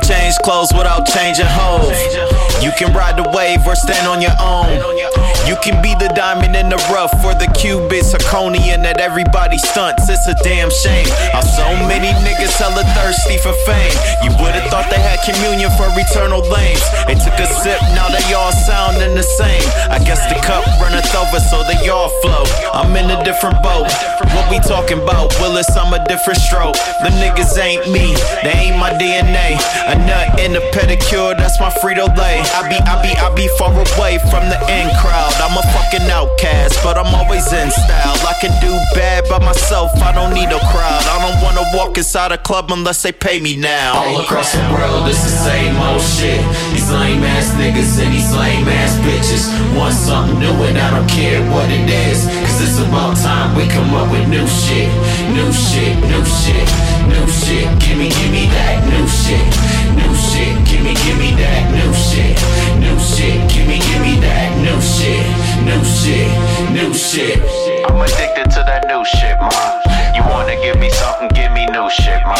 change clothes without changing hoes. You can ride the wave or stand on your own. You can be the diamond in the rough for the cubic zirconian that everybody stunts. It's a damn shame. How so many niggas hella thirsty for fame. You would've thought they had communion for eternal lanes. They took a sip, now they all sounding the same. I guess the cup runneth over, so they all flow. I'm in a different boat. What we talking about? Willis, I'm a different stroke. Them niggas ain't me, they ain't my DNA. A nut in a pedicure, that's my Frito Lay. I be, I be, I be far away from the in crowd. I'm a fucking outcast, but I'm always in style. I can do bad by myself, I don't need no crowd. I don't wanna walk inside a club unless they pay me now. All across the world, it's the same old shit. These lame ass niggas and these lame ass bitches want something new, and I don't care what it is. It's about time we come up with new shit. New shit, new shit, new shit. Gimme, gimme that new shit. New shit, gimme, gimme that new shit. New shit, gimme, gimme that new shit. New shit, new shit. I'm addicted to that new shit, ma. You wanna give me something, give me new shit, ma.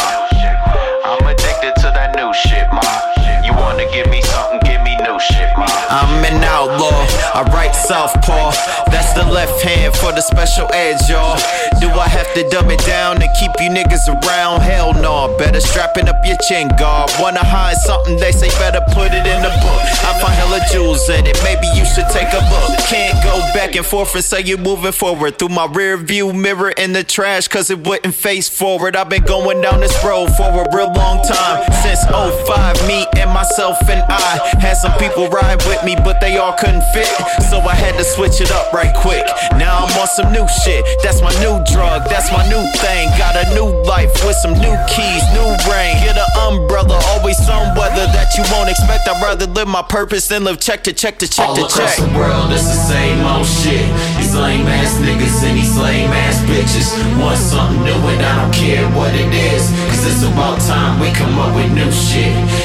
I write southpaw. That's the left hand for the special edge, y'all. Do I have to dumb it down to keep you niggas around? Hell no, better strapping up your chin guard. Wanna hide something, they say better put it in the book. I find hella jewels in it, maybe you should take a look. Can't go back and forth and say you're moving forward through my rear view mirror in the trash, cause it wouldn't face forward. I've been going down this road for a real long time. Since 05, me and myself and I had some people ride with me, but they all couldn't fit. So I had to switch it up right quick. Now I'm on some new shit. That's my new drug, that's my new thing. Got a new life with some new keys, new rain. Get an umbrella, always some weather that you won't expect. I'd rather live my purpose than live check to check to check All to across check. the world, it's the same old shit. These lame ass niggas and these lame ass about time we come up with new shit.